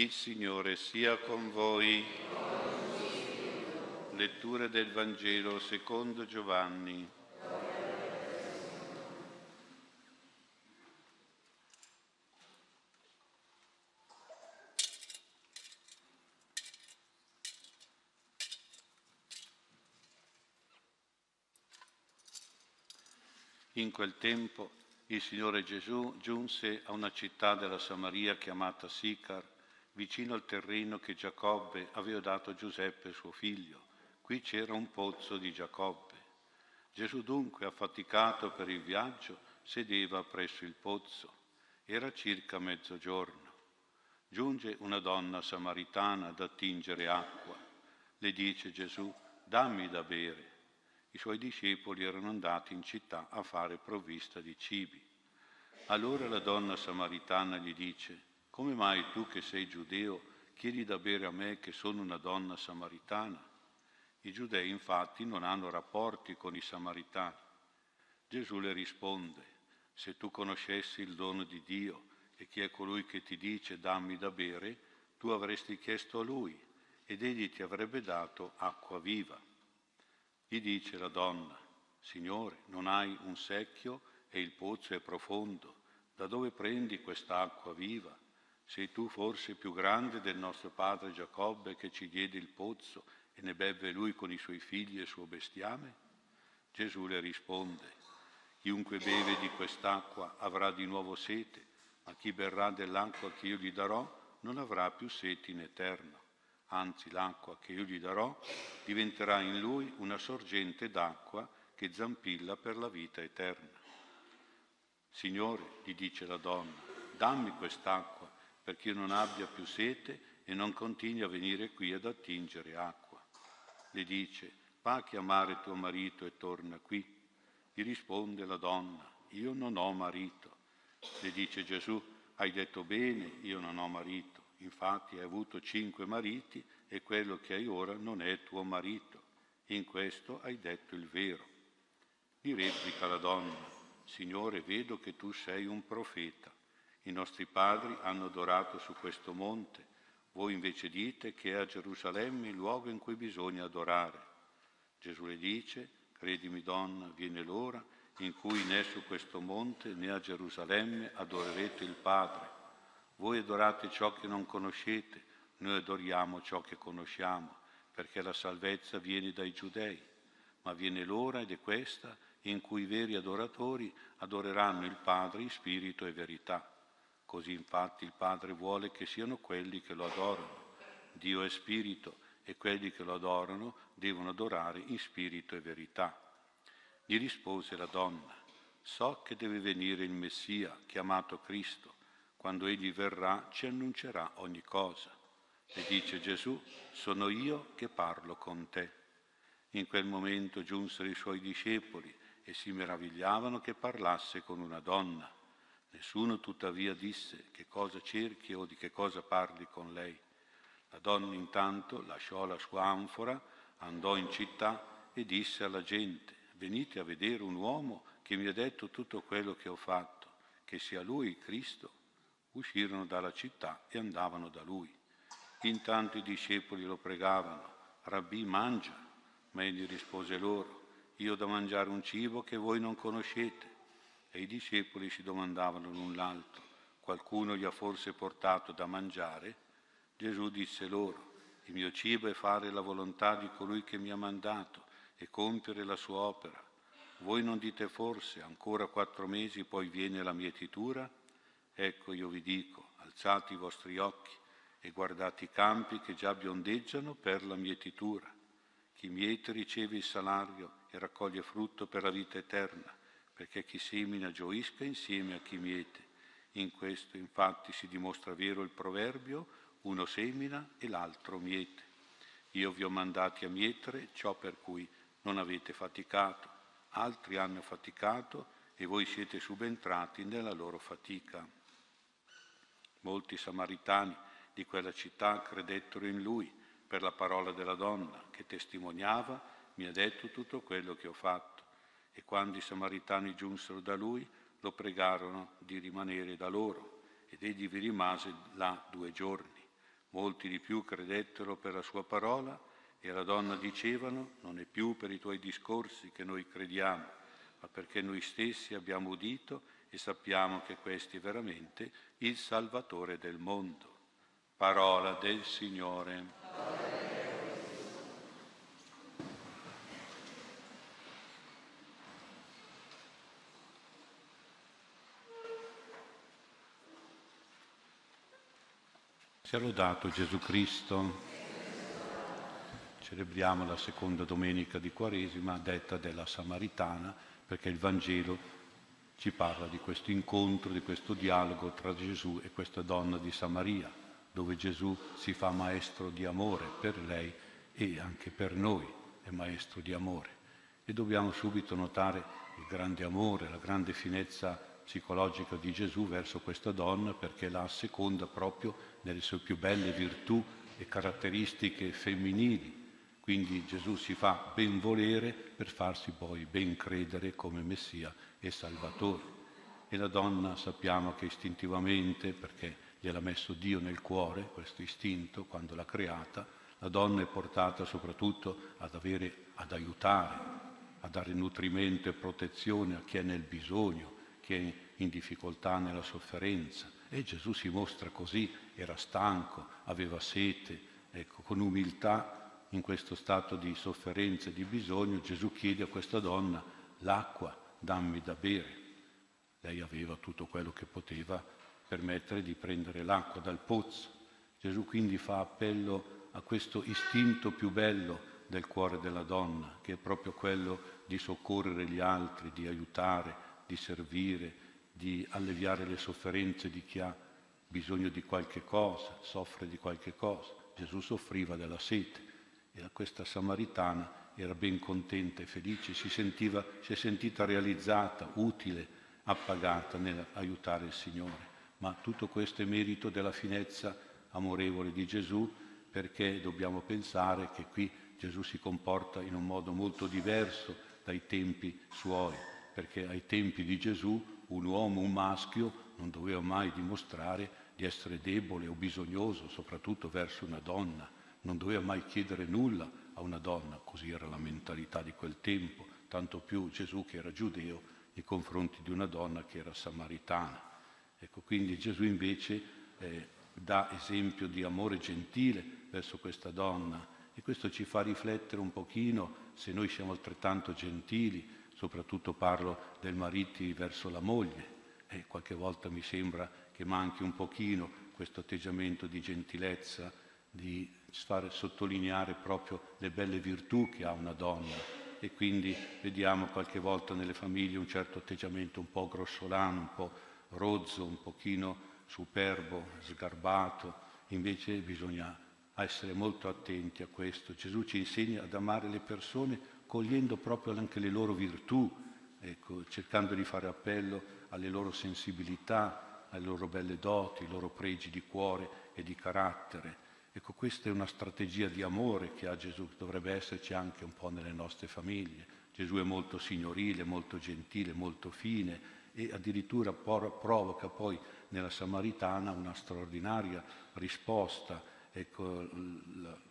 Il Signore sia con voi. Lettura del Vangelo secondo Giovanni. In quel tempo il Signore Gesù giunse a una città della Samaria chiamata Sicar, vicino al terreno che Giacobbe aveva dato a Giuseppe suo figlio. Qui c'era un pozzo di Giacobbe. Gesù dunque, affaticato per il viaggio, sedeva presso il pozzo. Era circa mezzogiorno. Giunge una donna samaritana ad attingere acqua. Le dice Gesù, dammi da bere. I suoi discepoli erano andati in città a fare provvista di cibi. Allora la donna samaritana gli dice, come mai tu che sei giudeo chiedi da bere a me che sono una donna samaritana? I giudei infatti non hanno rapporti con i samaritani. Gesù le risponde, se tu conoscessi il dono di Dio e chi è colui che ti dice dammi da bere, tu avresti chiesto a lui ed egli ti avrebbe dato acqua viva. Gli dice la donna, Signore, non hai un secchio e il pozzo è profondo, da dove prendi questa acqua viva? Sei tu forse più grande del nostro padre Giacobbe che ci diede il pozzo e ne beve lui con i suoi figli e il suo bestiame? Gesù le risponde, chiunque beve di quest'acqua avrà di nuovo sete, ma chi berrà dell'acqua che io gli darò non avrà più sete in eterno anzi l'acqua che io gli darò diventerà in lui una sorgente d'acqua che zampilla per la vita eterna. Signore, gli dice la donna, dammi quest'acqua perché io non abbia più sete e non continui a venire qui ad attingere acqua. Le dice, va a chiamare tuo marito e torna qui. Gli risponde la donna, io non ho marito. Le dice Gesù, hai detto bene, io non ho marito Infatti hai avuto cinque mariti e quello che hai ora non è tuo marito. In questo hai detto il vero. Gli replica la donna, Signore, vedo che tu sei un profeta. I nostri padri hanno adorato su questo monte, voi invece dite che è a Gerusalemme il luogo in cui bisogna adorare. Gesù le dice, credimi donna, viene l'ora in cui né su questo monte né a Gerusalemme adorerete il Padre. Voi adorate ciò che non conoscete, noi adoriamo ciò che conosciamo, perché la salvezza viene dai giudei. Ma viene l'ora, ed è questa, in cui i veri adoratori adoreranno il Padre in spirito e verità. Così infatti il Padre vuole che siano quelli che lo adorano. Dio è spirito e quelli che lo adorano devono adorare in spirito e verità. Gli rispose la donna, so che deve venire il Messia, chiamato Cristo quando egli verrà ci annuncerà ogni cosa. E dice Gesù, sono io che parlo con te. In quel momento giunsero i suoi discepoli e si meravigliavano che parlasse con una donna. Nessuno tuttavia disse che cosa cerchi o di che cosa parli con lei. La donna intanto lasciò la sua anfora, andò in città e disse alla gente, venite a vedere un uomo che mi ha detto tutto quello che ho fatto, che sia lui Cristo uscirono dalla città e andavano da lui. Intanto i discepoli lo pregavano, Rabbi mangia, ma egli rispose loro, io ho da mangiare un cibo che voi non conoscete. E i discepoli si domandavano l'un l'altro, qualcuno gli ha forse portato da mangiare? Gesù disse loro, il mio cibo è fare la volontà di colui che mi ha mandato e compiere la sua opera. Voi non dite forse, ancora quattro mesi poi viene la mietitura? Ecco io vi dico, alzate i vostri occhi e guardate i campi che già biondeggiano per la mietitura. Chi miete riceve il salario e raccoglie frutto per la vita eterna, perché chi semina gioisca insieme a chi miete. In questo infatti si dimostra vero il proverbio, uno semina e l'altro miete. Io vi ho mandati a mietere ciò per cui non avete faticato, altri hanno faticato e voi siete subentrati nella loro fatica. Molti samaritani di quella città credettero in lui per la parola della donna che testimoniava, mi ha detto tutto quello che ho fatto. E quando i samaritani giunsero da lui, lo pregarono di rimanere da loro ed egli vi rimase là due giorni. Molti di più credettero per la sua parola e alla donna dicevano, non è più per i tuoi discorsi che noi crediamo, ma perché noi stessi abbiamo udito e sappiamo che questo è veramente il Salvatore del mondo. Parola del Signore. Sia lodato Gesù Cristo. Celebriamo la seconda domenica di Quaresima, detta della Samaritana, perché il Vangelo ci parla di questo incontro, di questo dialogo tra Gesù e questa donna di Samaria, dove Gesù si fa maestro di amore per lei e anche per noi è maestro di amore. E dobbiamo subito notare il grande amore, la grande finezza psicologica di Gesù verso questa donna perché la asseconda proprio nelle sue più belle virtù e caratteristiche femminili. Quindi Gesù si fa ben volere per farsi poi ben credere come Messia e Salvatore. E la donna sappiamo che istintivamente, perché gliel'ha messo Dio nel cuore, questo istinto, quando l'ha creata, la donna è portata soprattutto ad, avere, ad aiutare, a dare nutrimento e protezione a chi è nel bisogno, che è in difficoltà nella sofferenza. E Gesù si mostra così, era stanco, aveva sete, ecco, con umiltà in questo stato di sofferenza e di bisogno Gesù chiede a questa donna l'acqua, dammi da bere. Lei aveva tutto quello che poteva permettere di prendere l'acqua dal pozzo. Gesù quindi fa appello a questo istinto più bello del cuore della donna, che è proprio quello di soccorrere gli altri, di aiutare, di servire, di alleviare le sofferenze di chi ha bisogno di qualche cosa, soffre di qualche cosa. Gesù soffriva della sete e questa samaritana era ben contenta e felice, si, sentiva, si è sentita realizzata, utile, appagata nell'aiutare il Signore. Ma tutto questo è merito della finezza amorevole di Gesù perché dobbiamo pensare che qui Gesù si comporta in un modo molto diverso dai tempi suoi perché ai tempi di Gesù un uomo, un maschio, non doveva mai dimostrare di essere debole o bisognoso, soprattutto verso una donna, non doveva mai chiedere nulla a una donna, così era la mentalità di quel tempo, tanto più Gesù che era giudeo nei confronti di una donna che era samaritana. Ecco, quindi Gesù invece eh, dà esempio di amore gentile verso questa donna. E questo ci fa riflettere un pochino se noi siamo altrettanto gentili, soprattutto parlo del mariti verso la moglie e qualche volta mi sembra che manchi un pochino questo atteggiamento di gentilezza, di fare sottolineare proprio le belle virtù che ha una donna e quindi vediamo qualche volta nelle famiglie un certo atteggiamento un po' grossolano, un po' rozzo, un pochino superbo, sgarbato, invece bisogna essere molto attenti a questo. Gesù ci insegna ad amare le persone cogliendo proprio anche le loro virtù, ecco, cercando di fare appello alle loro sensibilità, alle loro belle doti, ai loro pregi di cuore e di carattere. Ecco, questa è una strategia di amore che ha Gesù, che dovrebbe esserci anche un po' nelle nostre famiglie. Gesù è molto signorile, molto gentile, molto fine e addirittura provoca poi nella Samaritana una straordinaria risposta, ecco,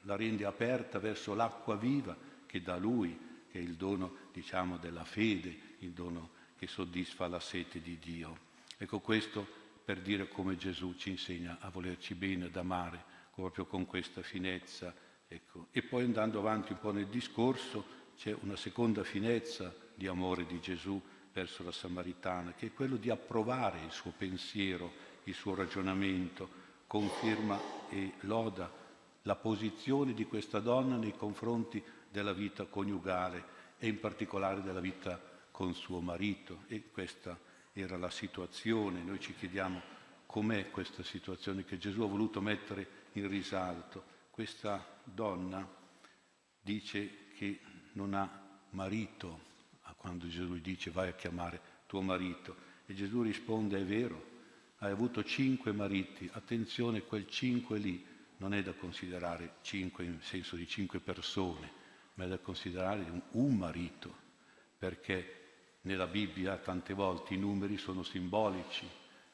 la rende aperta verso l'acqua viva che da lui che è il dono, diciamo, della fede, il dono che soddisfa la sete di Dio. Ecco questo per dire come Gesù ci insegna a volerci bene, ad amare, proprio con questa finezza. Ecco. E poi andando avanti un po' nel discorso, c'è una seconda finezza di amore di Gesù verso la Samaritana, che è quello di approvare il suo pensiero, il suo ragionamento, conferma e loda la posizione di questa donna nei confronti della vita coniugale e in particolare della vita con suo marito. E questa era la situazione. Noi ci chiediamo com'è questa situazione che Gesù ha voluto mettere in risalto. Questa donna dice che non ha marito, quando Gesù gli dice vai a chiamare tuo marito. E Gesù risponde è vero, hai avuto cinque mariti, attenzione, quel cinque lì non è da considerare cinque in senso di cinque persone, ma è da considerare un, un marito, perché nella Bibbia tante volte i numeri sono simbolici.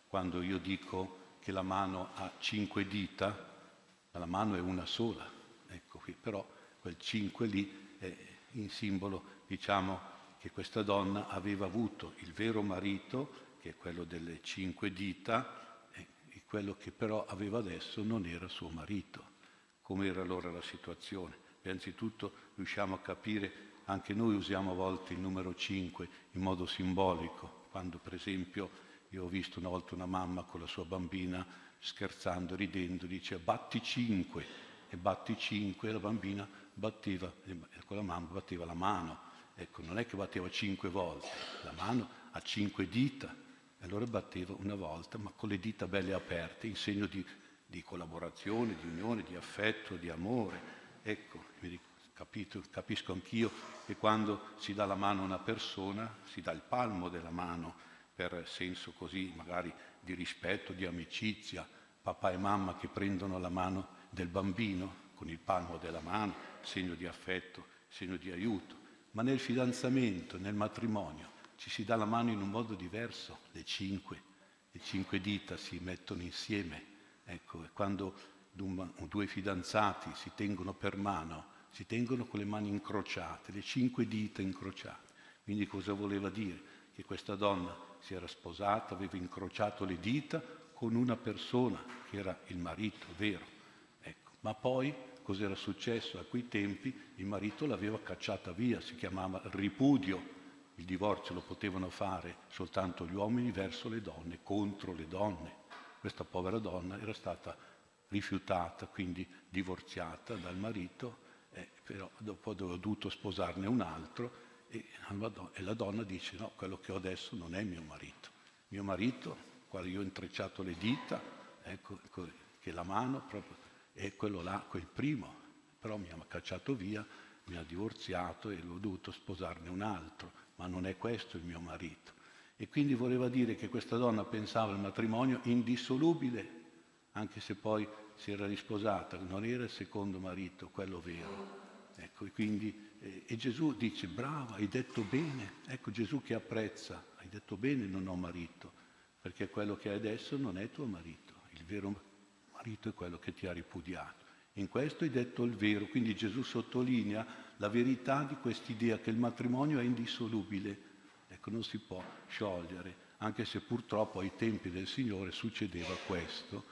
Quando io dico che la mano ha cinque dita, la mano è una sola, ecco qui, però quel 5 lì è in simbolo, diciamo, che questa donna aveva avuto il vero marito, che è quello delle cinque dita, e quello che però aveva adesso non era suo marito. Com'era allora la situazione? Innanzitutto riusciamo a capire, anche noi usiamo a volte il numero 5 in modo simbolico, quando per esempio io ho visto una volta una mamma con la sua bambina scherzando, ridendo, dice batti 5 e batti 5 e la bambina batteva, con la mamma batteva la mano. Ecco, non è che batteva cinque volte, la mano ha cinque dita, e allora batteva una volta, ma con le dita belle aperte, in segno di, di collaborazione, di unione, di affetto, di amore. Ecco, capito, capisco anch'io che quando si dà la mano a una persona, si dà il palmo della mano per senso così magari di rispetto, di amicizia, papà e mamma che prendono la mano del bambino con il palmo della mano, segno di affetto, segno di aiuto, ma nel fidanzamento, nel matrimonio, ci si dà la mano in un modo diverso, le cinque, le cinque dita si mettono insieme. Ecco, e quando due fidanzati si tengono per mano, si tengono con le mani incrociate, le cinque dita incrociate. Quindi cosa voleva dire? Che questa donna si era sposata, aveva incrociato le dita con una persona che era il marito, vero. Ecco. Ma poi cos'era successo? A quei tempi il marito l'aveva cacciata via, si chiamava ripudio. Il divorzio lo potevano fare soltanto gli uomini verso le donne, contro le donne. Questa povera donna era stata rifiutata, quindi divorziata dal marito, eh, però dopo aveva dovuto sposarne un altro e, e la donna dice no, quello che ho adesso non è mio marito. Mio marito quale io ho intrecciato le dita, ecco, che la mano proprio, è quello là, quel primo, però mi ha cacciato via, mi ha divorziato e l'ho dovuto sposarne un altro, ma non è questo il mio marito. E quindi voleva dire che questa donna pensava al matrimonio indissolubile, anche se poi si era risposata, non era il secondo marito, quello vero. Ecco, e quindi eh, e Gesù dice, brava, hai detto bene. Ecco Gesù che apprezza, hai detto bene, non ho marito perché quello che hai adesso non è tuo marito, il vero marito è quello che ti ha ripudiato. In questo hai detto il vero, quindi Gesù sottolinea la verità di quest'idea che il matrimonio è indissolubile, ecco non si può sciogliere, anche se purtroppo ai tempi del Signore succedeva questo,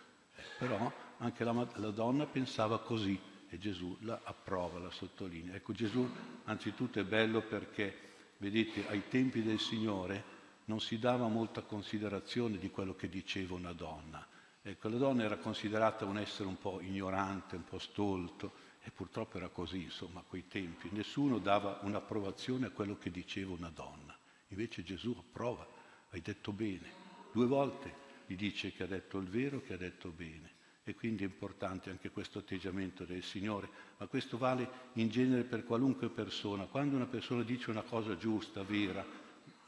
però anche la, la donna pensava così e Gesù la approva, la sottolinea. Ecco Gesù anzitutto è bello perché, vedete, ai tempi del Signore non si dava molta considerazione di quello che diceva una donna. Ecco, la donna era considerata un essere un po' ignorante, un po' stolto, e purtroppo era così, insomma, a quei tempi. Nessuno dava un'approvazione a quello che diceva una donna. Invece Gesù approva, hai detto bene. Due volte gli dice che ha detto il vero, che ha detto bene. E quindi è importante anche questo atteggiamento del Signore, ma questo vale in genere per qualunque persona. Quando una persona dice una cosa giusta, vera,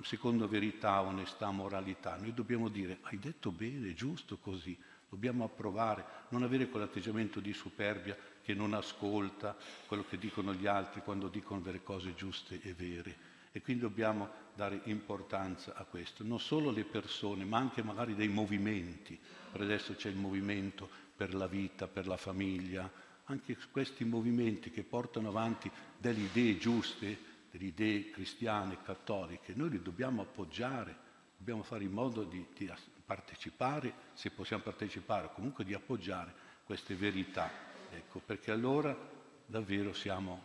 secondo verità, onestà, moralità. Noi dobbiamo dire, hai detto bene, giusto così, dobbiamo approvare, non avere quell'atteggiamento di superbia che non ascolta quello che dicono gli altri quando dicono delle cose giuste e vere. E quindi dobbiamo dare importanza a questo, non solo le persone, ma anche magari dei movimenti. Per adesso c'è il movimento per la vita, per la famiglia, anche questi movimenti che portano avanti delle idee giuste, delle idee cristiane, cattoliche, noi li dobbiamo appoggiare, dobbiamo fare in modo di, di partecipare, se possiamo partecipare, comunque di appoggiare queste verità, ecco, perché allora davvero siamo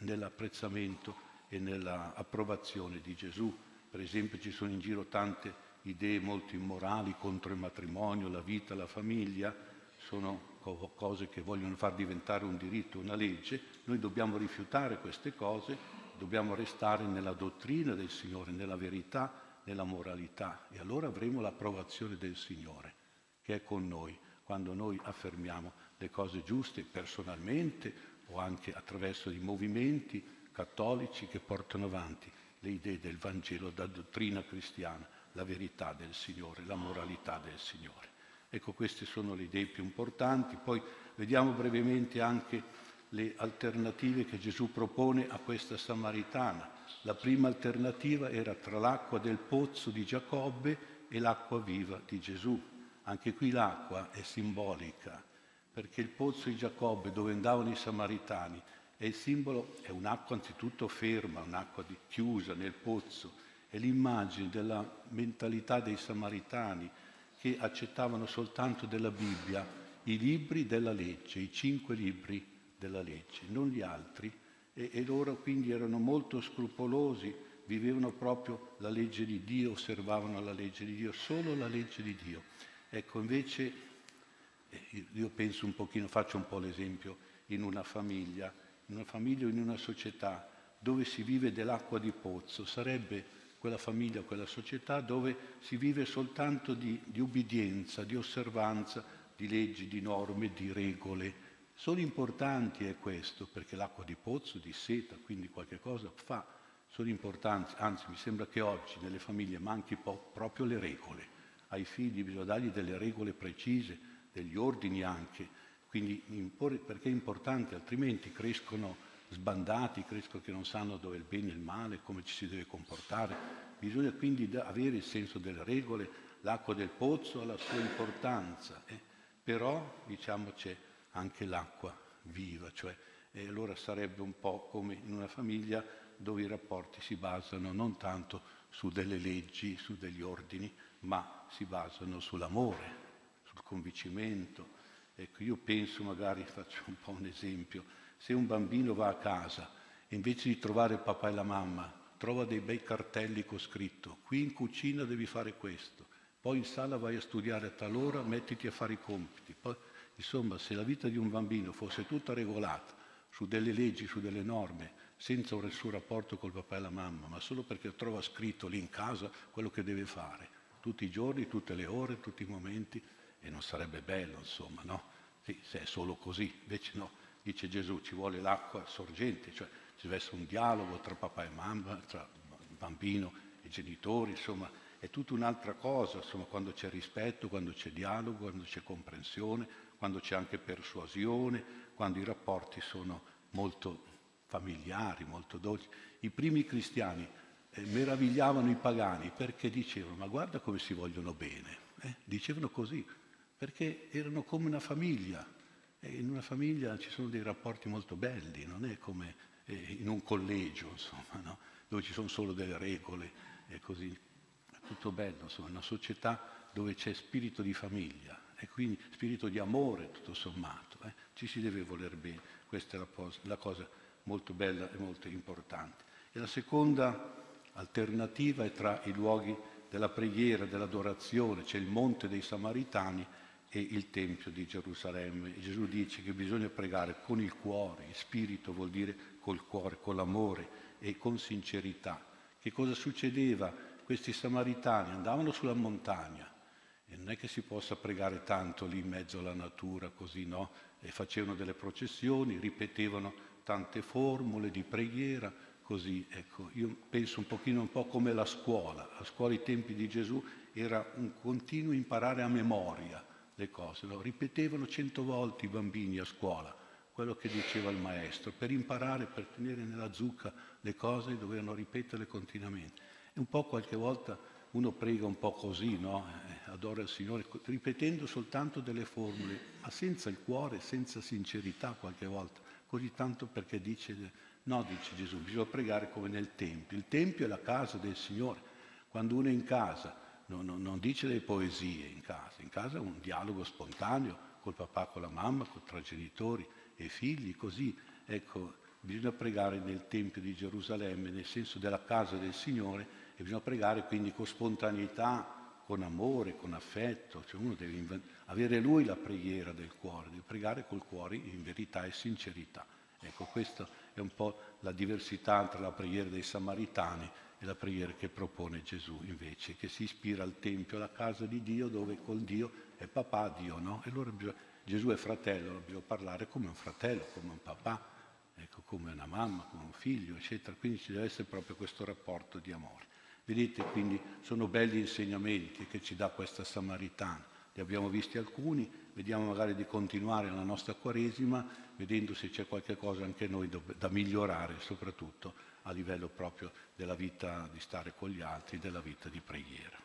nell'apprezzamento e nell'approvazione di Gesù. Per esempio ci sono in giro tante idee molto immorali contro il matrimonio, la vita, la famiglia, sono cose che vogliono far diventare un diritto, una legge, noi dobbiamo rifiutare queste cose dobbiamo restare nella dottrina del Signore, nella verità, nella moralità. E allora avremo l'approvazione del Signore che è con noi quando noi affermiamo le cose giuste personalmente o anche attraverso i movimenti cattolici che portano avanti le idee del Vangelo, la dottrina cristiana, la verità del Signore, la moralità del Signore. Ecco, queste sono le idee più importanti. Poi vediamo brevemente anche le alternative che Gesù propone a questa samaritana. La prima alternativa era tra l'acqua del pozzo di Giacobbe e l'acqua viva di Gesù. Anche qui l'acqua è simbolica, perché il pozzo di Giacobbe dove andavano i samaritani è il simbolo, è un'acqua anzitutto ferma, un'acqua chiusa nel pozzo, è l'immagine della mentalità dei samaritani che accettavano soltanto della Bibbia i libri della legge, i cinque libri della legge, non gli altri, e, e loro quindi erano molto scrupolosi, vivevano proprio la legge di Dio, osservavano la legge di Dio, solo la legge di Dio. Ecco, invece, eh, io penso un pochino, faccio un po' l'esempio, in una famiglia, in una famiglia o in una società dove si vive dell'acqua di pozzo, sarebbe quella famiglia, quella società dove si vive soltanto di, di ubbidienza, di osservanza, di leggi, di norme, di regole. Sono importanti è questo, perché l'acqua di pozzo, di seta, quindi qualche cosa fa, sono importanti, anzi mi sembra che oggi nelle famiglie manchi proprio le regole. Ai figli bisogna dargli delle regole precise, degli ordini anche, quindi perché è importante, altrimenti crescono sbandati, crescono che non sanno dove è il bene e il male, come ci si deve comportare. Bisogna quindi avere il senso delle regole, l'acqua del pozzo ha la sua importanza, eh? però diciamo c'è anche l'acqua viva, cioè e allora sarebbe un po' come in una famiglia dove i rapporti si basano non tanto su delle leggi, su degli ordini, ma si basano sull'amore, sul convincimento, Ecco, io penso, magari faccio un po' un esempio, se un bambino va a casa e invece di trovare il papà e la mamma trova dei bei cartelli con scritto qui in cucina devi fare questo, poi in sala vai a studiare a tal ora, mettiti a fare i compiti. Poi, insomma, se la vita di un bambino fosse tutta regolata su delle leggi, su delle norme, senza un suo rapporto col papà e la mamma, ma solo perché trova scritto lì in casa quello che deve fare, tutti i giorni, tutte le ore, tutti i momenti, e non sarebbe bello, insomma, no? Sì, se è solo così, invece no, dice Gesù, ci vuole l'acqua sorgente, cioè ci deve essere un dialogo tra papà e mamma, tra bambino e genitori, insomma, è tutta un'altra cosa, insomma, quando c'è rispetto, quando c'è dialogo, quando c'è comprensione, quando c'è anche persuasione, quando i rapporti sono molto familiari, molto dolci. I primi cristiani eh, meravigliavano i pagani perché dicevano, ma guarda come si vogliono bene, eh? dicevano così, perché erano come una famiglia. E in una famiglia ci sono dei rapporti molto belli, non è come eh, in un collegio, insomma, no? dove ci sono solo delle regole e così. È tutto bello, insomma, una società dove c'è spirito di famiglia e quindi spirito di amore, tutto sommato. Eh? Ci si deve voler bene, questa è la cosa, la cosa molto bella e molto importante. E la seconda alternativa è tra i luoghi della preghiera, dell'adorazione, c'è il Monte dei Samaritani e il Tempio di Gerusalemme. Gesù dice che bisogna pregare con il cuore, il spirito vuol dire col cuore, con l'amore e con sincerità. Che cosa succedeva? Questi samaritani andavano sulla montagna e non è che si possa pregare tanto lì in mezzo alla natura, così no? E facevano delle processioni, ripetevano tante formule di preghiera, così. Ecco, io penso un pochino un po' come la scuola. La scuola ai tempi di Gesù era un continuo imparare a memoria le cose, lo ripetevano cento volte i bambini a scuola, quello che diceva il maestro, per imparare, per tenere nella zucca le cose dovevano ripeterle continuamente. E un po' qualche volta uno prega un po' così, no? Eh, adora il Signore, ripetendo soltanto delle formule, ma senza il cuore, senza sincerità qualche volta, così tanto perché dice, no, dice Gesù, bisogna pregare come nel Tempio. Il Tempio è la casa del Signore. Quando uno è in casa non, non, non dice le poesie in casa, in casa è un dialogo spontaneo col papà, con la mamma, tra genitori e figli, così. Ecco, bisogna pregare nel Tempio di Gerusalemme, nel senso della casa del Signore, e bisogna pregare quindi con spontaneità, con amore, con affetto, cioè uno deve inv- avere lui la preghiera del cuore, deve pregare col cuore in verità e sincerità. Ecco, questa è un po' la diversità tra la preghiera dei Samaritani è la preghiera che propone Gesù invece, che si ispira al Tempio, alla casa di Dio, dove col Dio è papà Dio, no? E allora bisogna, Gesù è fratello, bisogna parlare come un fratello, come un papà, ecco, come una mamma, come un figlio, eccetera. Quindi ci deve essere proprio questo rapporto di amore. Vedete, quindi sono belli insegnamenti che ci dà questa Samaritana. Ne abbiamo visti alcuni, vediamo magari di continuare la nostra Quaresima, vedendo se c'è qualche cosa anche noi da migliorare, soprattutto a livello proprio della vita di stare con gli altri, della vita di preghiera.